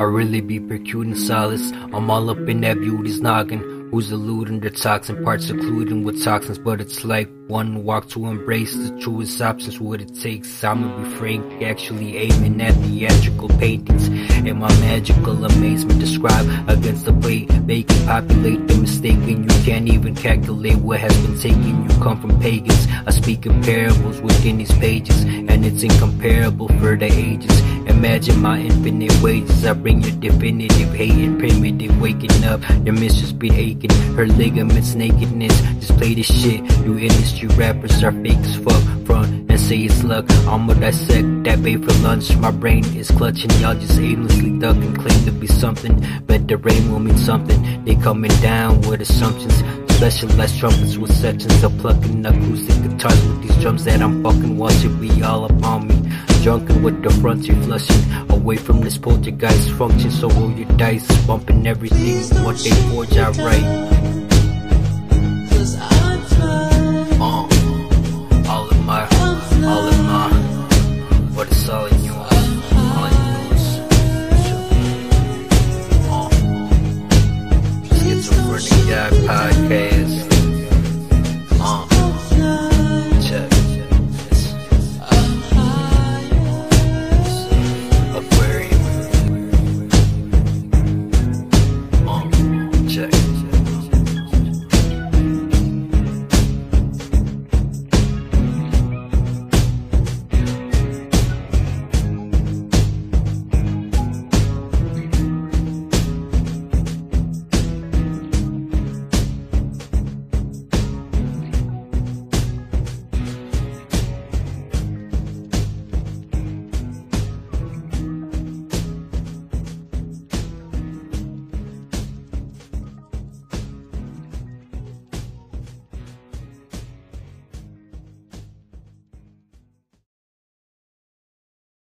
I really be procuring solace. I'm all up in that beauty's noggin. Who's eluding the toxin parts occluding with toxins, but it's like one walk to embrace the truest options, what it takes. I'ma be frank, actually aiming at theatrical paintings. And my magical amazement describe against the plate. they can populate the mistake mistaken. You can't even calculate what has been taken. You come from pagans. I speak in parables within these pages, and it's incomparable for the ages. Imagine my infinite wages. I bring your definitive hating, primitive waking up. Your mistress been aching, her ligaments, nakedness. Just play this shit. You industry rappers are fake as fuck. Front and say it's luck. I'ma dissect that bait for lunch. My brain is clutching. Y'all just aimlessly ducking. Claim to be something, but the rain will mean something. They coming down with assumptions. Specialized trumpets with sections of plucking acoustic guitars with these drums that I'm fucking watching be all upon me junkin' with the fronts you flushing away from this poltergeist function. So roll your dice, bumping everything. What they forge, I write. Uh, uh, podcast.